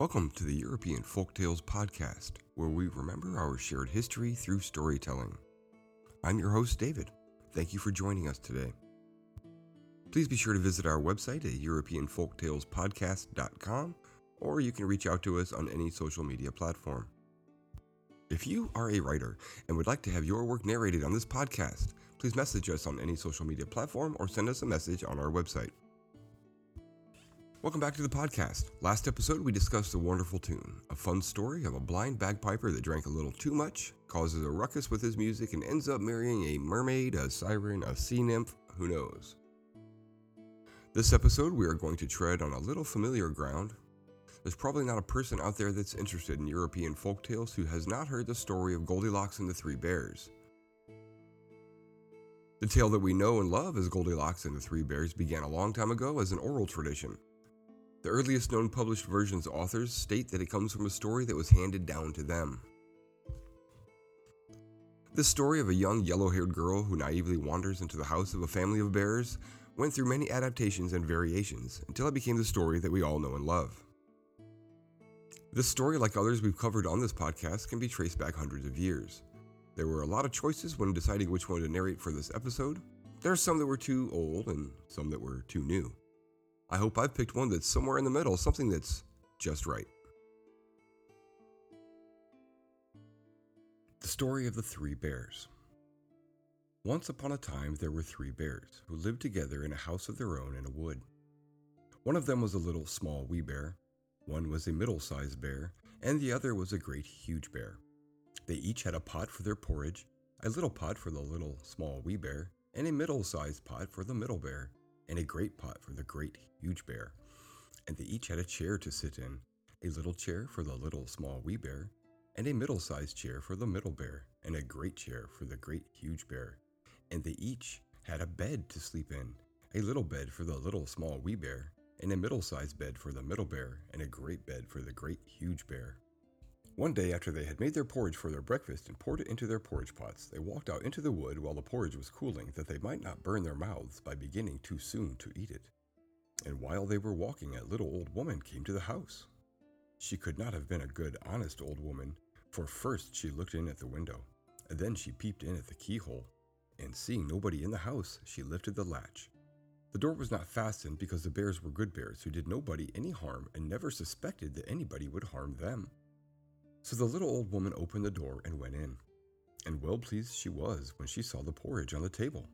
Welcome to the European Folktales Podcast, where we remember our shared history through storytelling. I'm your host, David. Thank you for joining us today. Please be sure to visit our website at EuropeanFolktalespodcast.com, or you can reach out to us on any social media platform. If you are a writer and would like to have your work narrated on this podcast, please message us on any social media platform or send us a message on our website. Welcome back to the podcast. Last episode, we discussed a wonderful tune, a fun story of a blind bagpiper that drank a little too much, causes a ruckus with his music, and ends up marrying a mermaid, a siren, a sea nymph, who knows. This episode, we are going to tread on a little familiar ground, there's probably not a person out there that's interested in European folktales who has not heard the story of Goldilocks and the Three Bears. The tale that we know and love as Goldilocks and the Three Bears began a long time ago as an oral tradition. The earliest known published version's authors state that it comes from a story that was handed down to them. This story of a young yellow haired girl who naively wanders into the house of a family of bears went through many adaptations and variations until it became the story that we all know and love. This story, like others we've covered on this podcast, can be traced back hundreds of years. There were a lot of choices when deciding which one to narrate for this episode. There are some that were too old and some that were too new. I hope I've picked one that's somewhere in the middle, something that's just right. The story of the three bears. Once upon a time, there were three bears who lived together in a house of their own in a wood. One of them was a little small wee bear, one was a middle sized bear, and the other was a great huge bear. They each had a pot for their porridge, a little pot for the little small wee bear, and a middle sized pot for the middle bear, and a great pot for the great huge bear. And they each had a chair to sit in, a little chair for the little small wee bear, and a middle sized chair for the middle bear, and a great chair for the great huge bear. And they each had a bed to sleep in, a little bed for the little small wee bear, and a middle sized bed for the middle bear, and a great bed for the great huge bear. One day, after they had made their porridge for their breakfast and poured it into their porridge pots, they walked out into the wood while the porridge was cooling, that they might not burn their mouths by beginning too soon to eat it. And while they were walking, a little old woman came to the house. She could not have been a good, honest old woman, for first she looked in at the window, and then she peeped in at the keyhole, and seeing nobody in the house, she lifted the latch. The door was not fastened because the bears were good bears who did nobody any harm and never suspected that anybody would harm them. So the little old woman opened the door and went in. And well pleased she was when she saw the porridge on the table.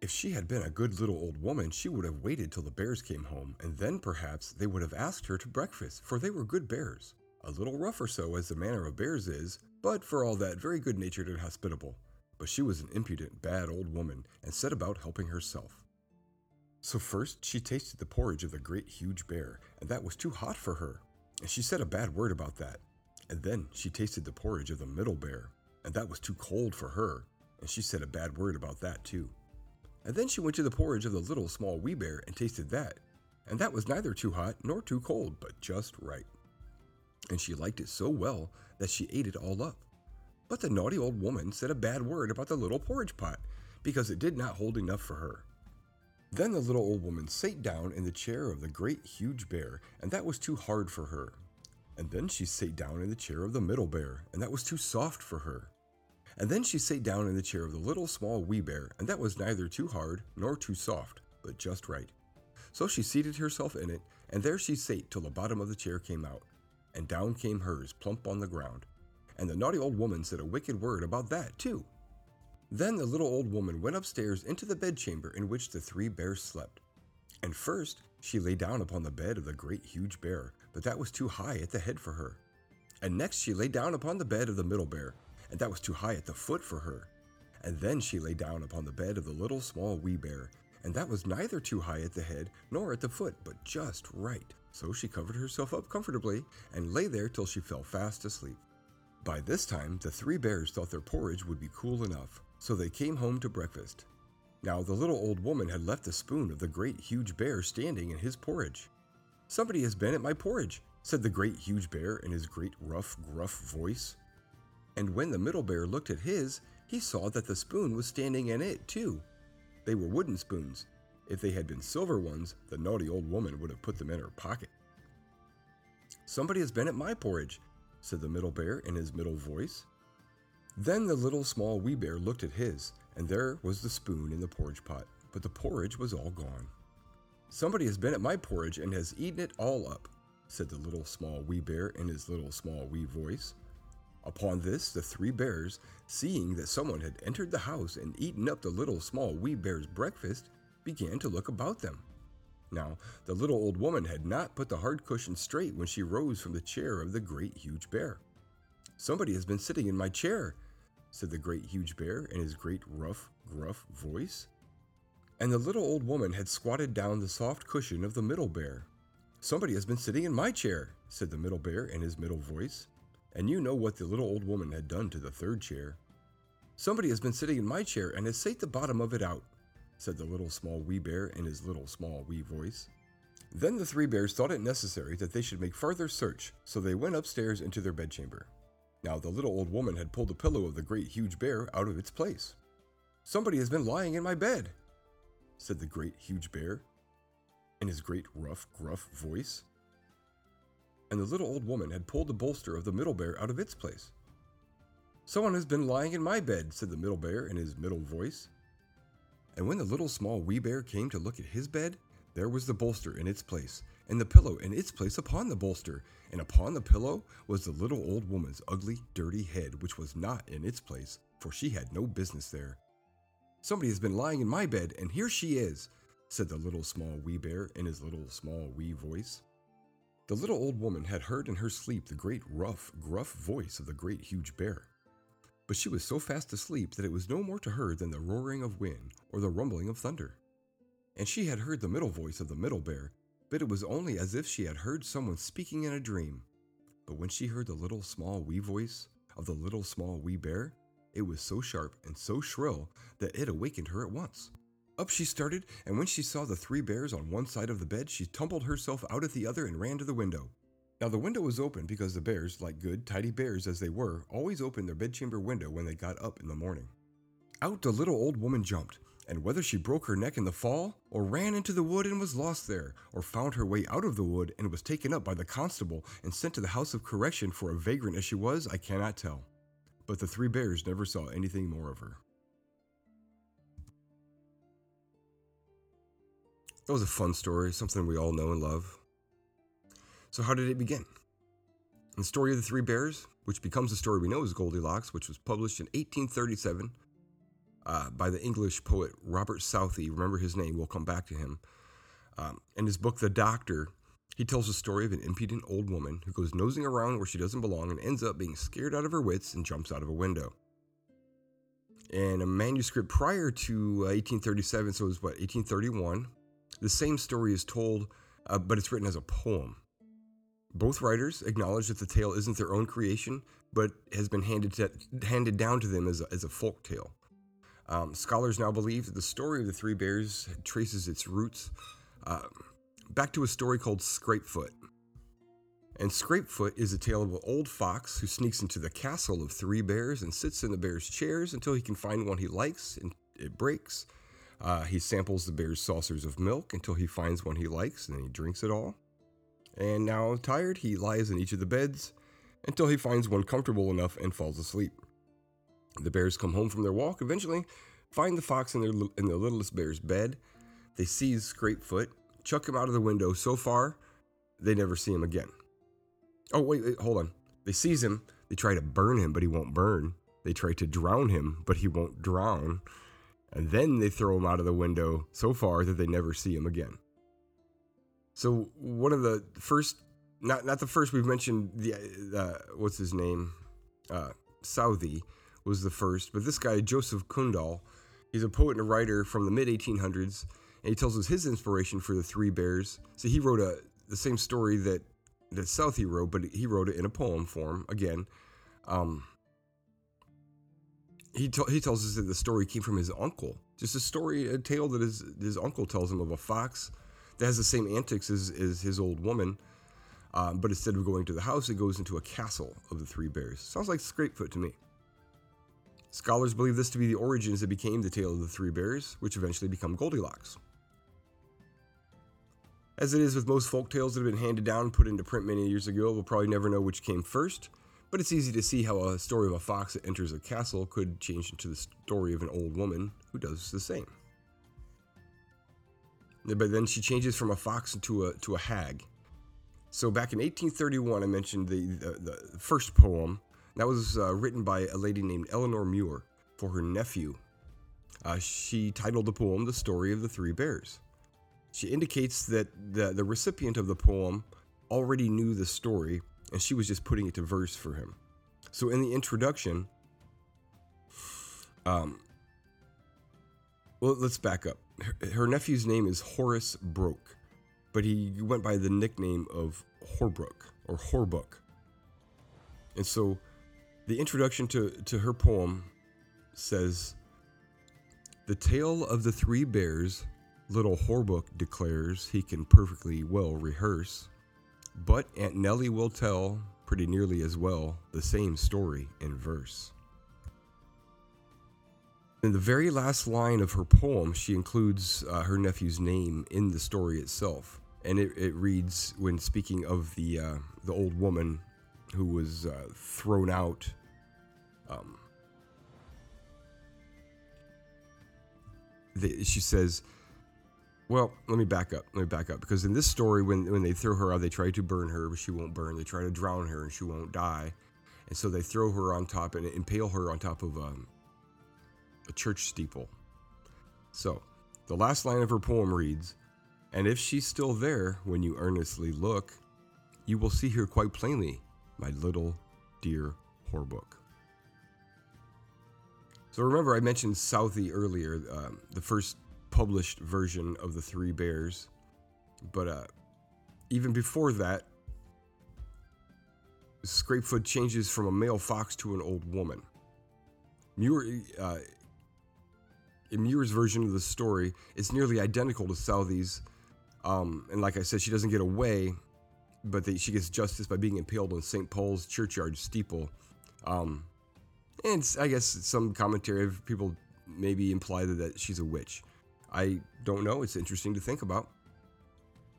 If she had been a good little old woman, she would have waited till the bears came home, and then perhaps they would have asked her to breakfast, for they were good bears. A little rough or so, as the manner of bears is, but for all that, very good natured and hospitable. But she was an impudent, bad old woman, and set about helping herself. So first she tasted the porridge of the great huge bear, and that was too hot for her, and she said a bad word about that. And then she tasted the porridge of the middle bear, and that was too cold for her, and she said a bad word about that too. And then she went to the porridge of the little small wee bear and tasted that, and that was neither too hot nor too cold, but just right. And she liked it so well that she ate it all up. But the naughty old woman said a bad word about the little porridge pot, because it did not hold enough for her. Then the little old woman sate down in the chair of the great huge bear, and that was too hard for her. And then she sate down in the chair of the middle bear, and that was too soft for her. And then she sate down in the chair of the little small wee bear, and that was neither too hard nor too soft, but just right. So she seated herself in it, and there she sate till the bottom of the chair came out, and down came hers plump on the ground. And the naughty old woman said a wicked word about that, too. Then the little old woman went upstairs into the bedchamber in which the three bears slept. And first she lay down upon the bed of the great huge bear, but that was too high at the head for her. And next she lay down upon the bed of the middle bear, and that was too high at the foot for her. And then she lay down upon the bed of the little small wee bear, and that was neither too high at the head nor at the foot, but just right. So she covered herself up comfortably and lay there till she fell fast asleep. By this time, the three bears thought their porridge would be cool enough, so they came home to breakfast. Now the little old woman had left the spoon of the great huge bear standing in his porridge. Somebody has been at my porridge, said the great huge bear in his great rough, gruff voice. And when the middle bear looked at his, he saw that the spoon was standing in it, too. They were wooden spoons. If they had been silver ones, the naughty old woman would have put them in her pocket. Somebody has been at my porridge, said the middle bear in his middle voice. Then the little small wee bear looked at his, and there was the spoon in the porridge pot, but the porridge was all gone. Somebody has been at my porridge and has eaten it all up, said the little small wee bear in his little small wee voice. Upon this, the three bears, seeing that someone had entered the house and eaten up the little small wee bear's breakfast, began to look about them. Now, the little old woman had not put the hard cushion straight when she rose from the chair of the great huge bear. Somebody has been sitting in my chair, said the great huge bear in his great rough, gruff voice. And the little old woman had squatted down the soft cushion of the middle bear. Somebody has been sitting in my chair, said the middle bear in his middle voice. And you know what the little old woman had done to the third chair. Somebody has been sitting in my chair and has sate the bottom of it out, said the little small wee bear in his little small wee voice. Then the three bears thought it necessary that they should make further search, so they went upstairs into their bedchamber. Now the little old woman had pulled the pillow of the great huge bear out of its place. Somebody has been lying in my bed, said the great huge bear in his great rough, gruff voice. And the little old woman had pulled the bolster of the middle bear out of its place. Someone has been lying in my bed, said the middle bear in his middle voice. And when the little small wee bear came to look at his bed, there was the bolster in its place, and the pillow in its place upon the bolster, and upon the pillow was the little old woman's ugly, dirty head, which was not in its place, for she had no business there. Somebody has been lying in my bed, and here she is, said the little small wee bear in his little small wee voice. The little old woman had heard in her sleep the great rough, gruff voice of the great huge bear. But she was so fast asleep that it was no more to her than the roaring of wind or the rumbling of thunder. And she had heard the middle voice of the middle bear, but it was only as if she had heard someone speaking in a dream. But when she heard the little small wee voice of the little small wee bear, it was so sharp and so shrill that it awakened her at once. Up she started, and when she saw the three bears on one side of the bed, she tumbled herself out at the other and ran to the window. Now the window was open because the bears, like good, tidy bears as they were, always opened their bedchamber window when they got up in the morning. Out the little old woman jumped, and whether she broke her neck in the fall, or ran into the wood and was lost there, or found her way out of the wood and was taken up by the constable and sent to the house of correction for a vagrant as she was, I cannot tell. But the three bears never saw anything more of her. That was a fun story, something we all know and love. So, how did it begin? The story of the three bears, which becomes the story we know as Goldilocks, which was published in 1837 uh, by the English poet Robert Southey. Remember his name, we'll come back to him. Um, in his book, The Doctor, he tells the story of an impudent old woman who goes nosing around where she doesn't belong and ends up being scared out of her wits and jumps out of a window. In a manuscript prior to 1837, uh, so it was what, 1831, the same story is told, uh, but it's written as a poem. Both writers acknowledge that the tale isn't their own creation, but has been handed, to, handed down to them as a, as a folk tale. Um, scholars now believe that the story of the three bears traces its roots uh, back to a story called Scrapefoot. And Scrapefoot is a tale of an old fox who sneaks into the castle of three bears and sits in the bears' chairs until he can find one he likes and it breaks. Uh, he samples the bear's saucers of milk until he finds one he likes and then he drinks it all. And now, tired, he lies in each of the beds until he finds one comfortable enough and falls asleep. The bears come home from their walk, eventually find the fox in, their, in the littlest bear's bed. They seize Scrapefoot, chuck him out of the window so far, they never see him again. Oh, wait, wait, hold on. They seize him, they try to burn him, but he won't burn. They try to drown him, but he won't drown and then they throw him out of the window so far that they never see him again. So one of the first, not not the first we've mentioned the uh, what's his name, uh, Southey was the first, but this guy Joseph Cundall, he's a poet and a writer from the mid 1800s, and he tells us his inspiration for the Three Bears. So he wrote a the same story that that Southey wrote, but he wrote it in a poem form again. Um, he, t- he tells us that the story came from his uncle. Just a story, a tale that his, his uncle tells him of a fox that has the same antics as, as his old woman. Um, but instead of going to the house, it goes into a castle of the three bears. Sounds like Scrapefoot to me. Scholars believe this to be the origins that became the tale of the three bears, which eventually become Goldilocks. As it is with most folk tales that have been handed down and put into print many years ago, we'll probably never know which came first, but it's easy to see how a story of a fox that enters a castle could change into the story of an old woman who does the same. But then she changes from a fox to a to a hag. So back in 1831, I mentioned the the, the first poem that was uh, written by a lady named Eleanor Mure for her nephew. Uh, she titled the poem "The Story of the Three Bears." She indicates that the, the recipient of the poem already knew the story and she was just putting it to verse for him. So in the introduction, um, well, let's back up. Her, her nephew's name is Horace Broke, but he went by the nickname of Horbrook or Horbuck. And so the introduction to, to her poem says The tale of the three bears Little Horbuck declares he can perfectly well rehearse, but Aunt Nellie will tell pretty nearly as well the same story in verse. In the very last line of her poem, she includes uh, her nephew's name in the story itself, and it, it reads when speaking of the uh, the old woman who was uh, thrown out. Um, the, she says, well, let me back up. Let me back up because in this story, when when they throw her out, they try to burn her, but she won't burn. They try to drown her, and she won't die. And so they throw her on top and impale her on top of um, a church steeple. So the last line of her poem reads, "And if she's still there when you earnestly look, you will see her quite plainly, my little dear Horbuck." So remember, I mentioned Southey earlier, um, the first published version of the Three Bears. But uh, even before that, Scrapefoot changes from a male fox to an old woman. Mure, uh, in Mure's version of the story, it's nearly identical to Southey's. Um, and like I said, she doesn't get away, but they, she gets justice by being impaled on St. Paul's churchyard steeple. Um, and I guess some commentary of people maybe imply that she's a witch. I don't know. It's interesting to think about.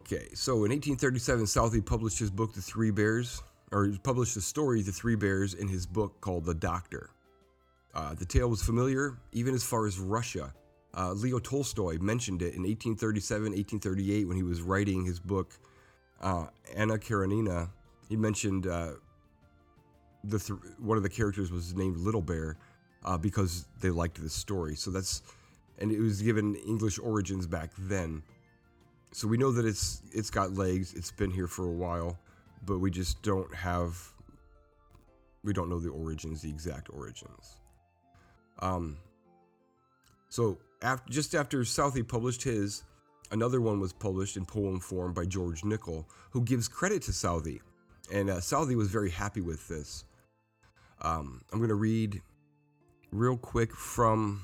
Okay, so in 1837, Southey published his book, The Three Bears, or published the story, The Three Bears, in his book called The Doctor. Uh, the tale was familiar even as far as Russia. Uh, Leo Tolstoy mentioned it in 1837, 1838 when he was writing his book, uh, Anna Karenina. He mentioned uh, the th- one of the characters was named Little Bear uh, because they liked the story. So that's and it was given English origins back then. So we know that it's it's got legs. It's been here for a while, but we just don't have we don't know the origins, the exact origins. Um so after just after Southey published his, another one was published in poem form by George Nicol, who gives credit to Southey. And uh, Southey was very happy with this. Um, I'm going to read real quick from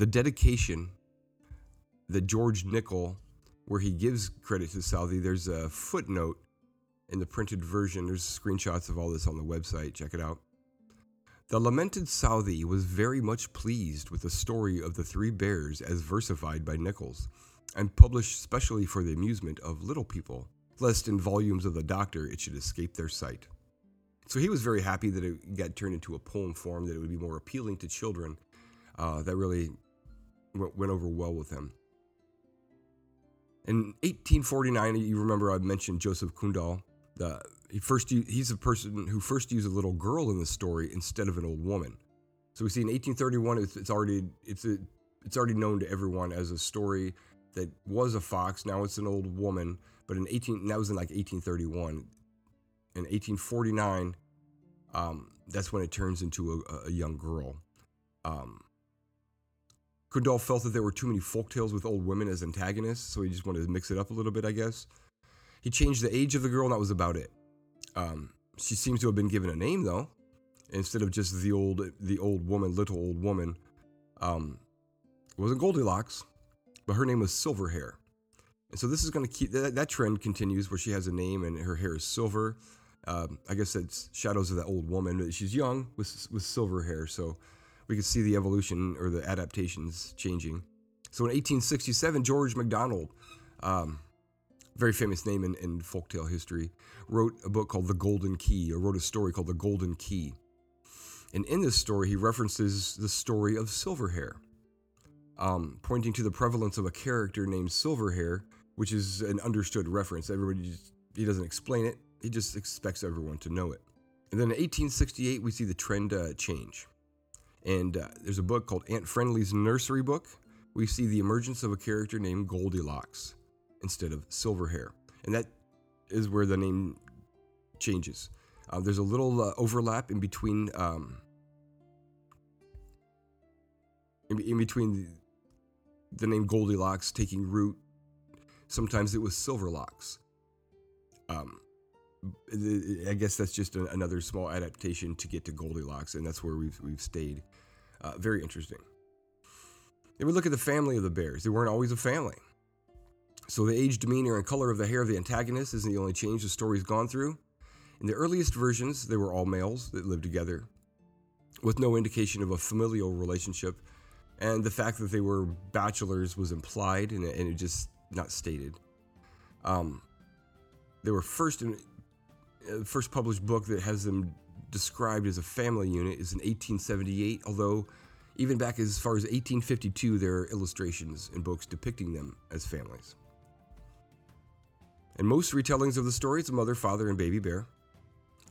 the dedication that George Nicol, where he gives credit to Southey, there's a footnote in the printed version. There's screenshots of all this on the website. Check it out. The lamented Southey was very much pleased with the story of the three bears as versified by Nichols, and published specially for the amusement of little people, lest in volumes of the Doctor it should escape their sight. So he was very happy that it got turned into a poem form, that it would be more appealing to children, uh, that really went over well with him. In 1849, you remember I mentioned Joseph Cundall. The, he first he's the person who first used a little girl in the story instead of an old woman. So we see in 1831, it's, it's already it's a, it's already known to everyone as a story that was a fox. Now it's an old woman, but in 18 that was in like 1831. In 1849, um, that's when it turns into a, a young girl. Um, Cundall felt that there were too many folktales with old women as antagonists, so he just wanted to mix it up a little bit, I guess. He changed the age of the girl, and that was about it. Um, she seems to have been given a name, though, instead of just the old, the old woman, little old woman. Um, it wasn't Goldilocks, but her name was Silverhair. And so this is going to keep that, that, trend continues where she has a name and her hair is silver. Um, I guess it's shadows of that old woman. but She's young with with silver hair, so we can see the evolution or the adaptations changing. So in 1867, George MacDonald, um, very famous name in, in folktale history, wrote a book called The Golden Key, or wrote a story called The Golden Key. And in this story, he references the story of Silverhair, um, pointing to the prevalence of a character named Silverhair, which is an understood reference. Everybody, just, he doesn't explain it, he just expects everyone to know it. And then in 1868, we see the trend uh, change. And uh, there's a book called Aunt Friendly's Nursery Book. We see the emergence of a character named Goldilocks instead of Silverhair. And that is where the name changes. Uh, there's a little uh, overlap in between um, in, in, between the, the, name Goldilocks taking root. Sometimes it was Silverlocks. Um, I guess that's just a, another small adaptation to get to Goldilocks, and that's where we've we've stayed. Uh, very interesting. If we look at the family of the bears, they weren't always a family. So the age, demeanor, and color of the hair of the antagonist isn't the only change the story's gone through. In the earliest versions, they were all males that lived together, with no indication of a familial relationship, and the fact that they were bachelors was implied and, and it just not stated. Um, they were first in uh, first published book that has them described as a family unit is in 1878, although even back as far as 1852, there are illustrations in books depicting them as families. In most retellings of the story, it's a mother, father, and baby bear.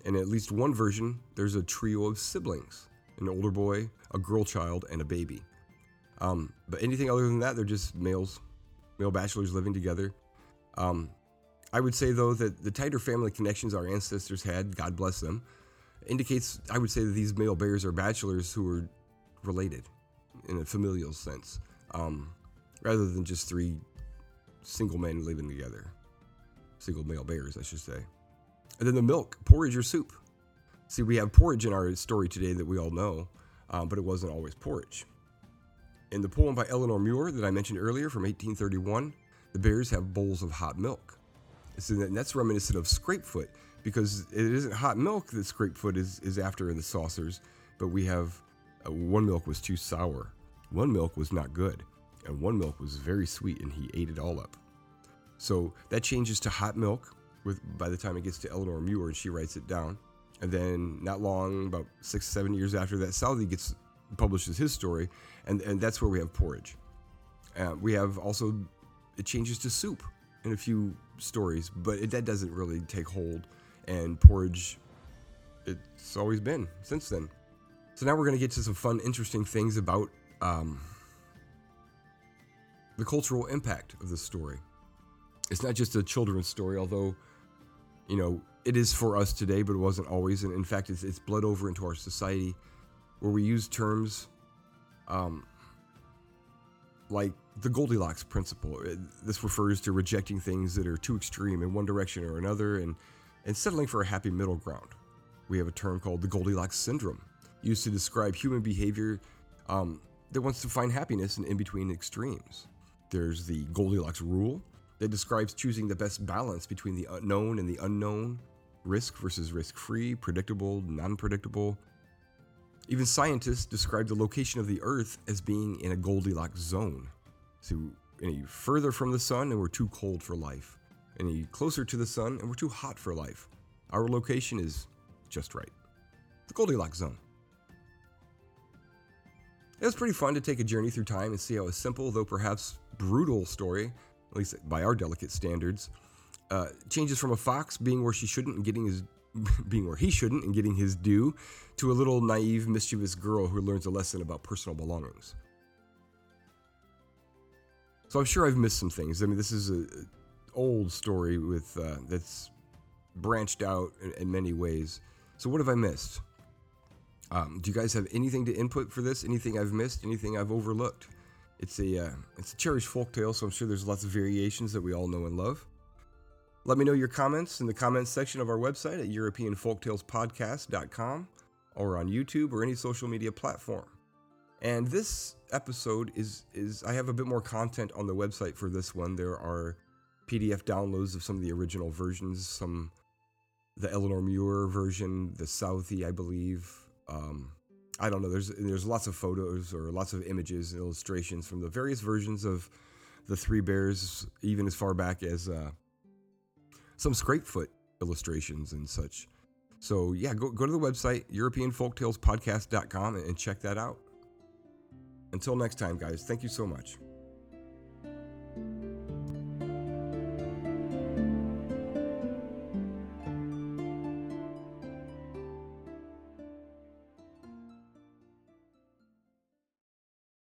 In at least one version, there's a trio of siblings an older boy, a girl child, and a baby. Um, but anything other than that, they're just males, male bachelors living together. Um, I would say, though, that the tighter family connections our ancestors had, God bless them, indicates, I would say, that these male bears are bachelors who are related in a familial sense, um, rather than just three single men living together single male bears, I should say. And then the milk, porridge or soup. See, we have porridge in our story today that we all know, um, but it wasn't always porridge. In the poem by Eleanor Mure that I mentioned earlier from 1831, the bears have bowls of hot milk. And that's reminiscent of Scrapefoot because it isn't hot milk that Scrapefoot is, is after in the saucers, but we have uh, one milk was too sour, one milk was not good, and one milk was very sweet and he ate it all up. So that changes to hot milk with by the time it gets to Eleanor Mure and she writes it down. And then not long, about six, seven years after that, Southey gets publishes his story, and, and that's where we have porridge. Uh, we have also it changes to soup in a few stories, but it, that doesn't really take hold. And porridge, it's always been since then. So now we're going to get to some fun, interesting things about um, the cultural impact of this story it's not just a children's story, although, you know, it is for us today, but it wasn't always. And in fact, it's, it's bled over into our society where we use terms um, like the Goldilocks principle. This refers to rejecting things that are too extreme in one direction or another and, and settling for a happy middle ground. We have a term called the Goldilocks syndrome, used to describe human behavior um, that wants to find happiness in in between extremes. There's the Goldilocks rule, that describes choosing the best balance between the known and the unknown, risk versus risk free, predictable, non predictable. Even scientists describe the location of the Earth as being in a Goldilocks zone. So, any further from the sun, and we're too cold for life. Any closer to the sun, and we're too hot for life. Our location is just right. The Goldilocks zone. It was pretty fun to take a journey through time and see how a simple, though perhaps brutal story at least by our delicate standards, uh, changes from a fox being where she shouldn't and getting his being where he shouldn't and getting his due to a little naive, mischievous girl who learns a lesson about personal belongings. So I'm sure I've missed some things. I mean, this is a old story with uh, that's branched out in, in, many ways. So what have I missed? Um, do you guys have anything to input for this? Anything I've missed? Anything I've overlooked? It's a uh, it's a cherished folk tale, so I'm sure there's lots of variations that we all know and love. Let me know your comments in the comments section of our website at EuropeanFolktalespodcast.com or on YouTube or any social media platform. And this episode is is I have a bit more content on the website for this one. There are PDF downloads of some of the original versions, some the Eleanor Mure version, the Southey, I believe, um, I don't know. There's there's lots of photos or lots of images and illustrations from the various versions of the three bears, even as far back as uh, some Scrapefoot illustrations and such. So yeah, go go to the website EuropeanFolktalespodcast.com and check that out. Until next time, guys. Thank you so much.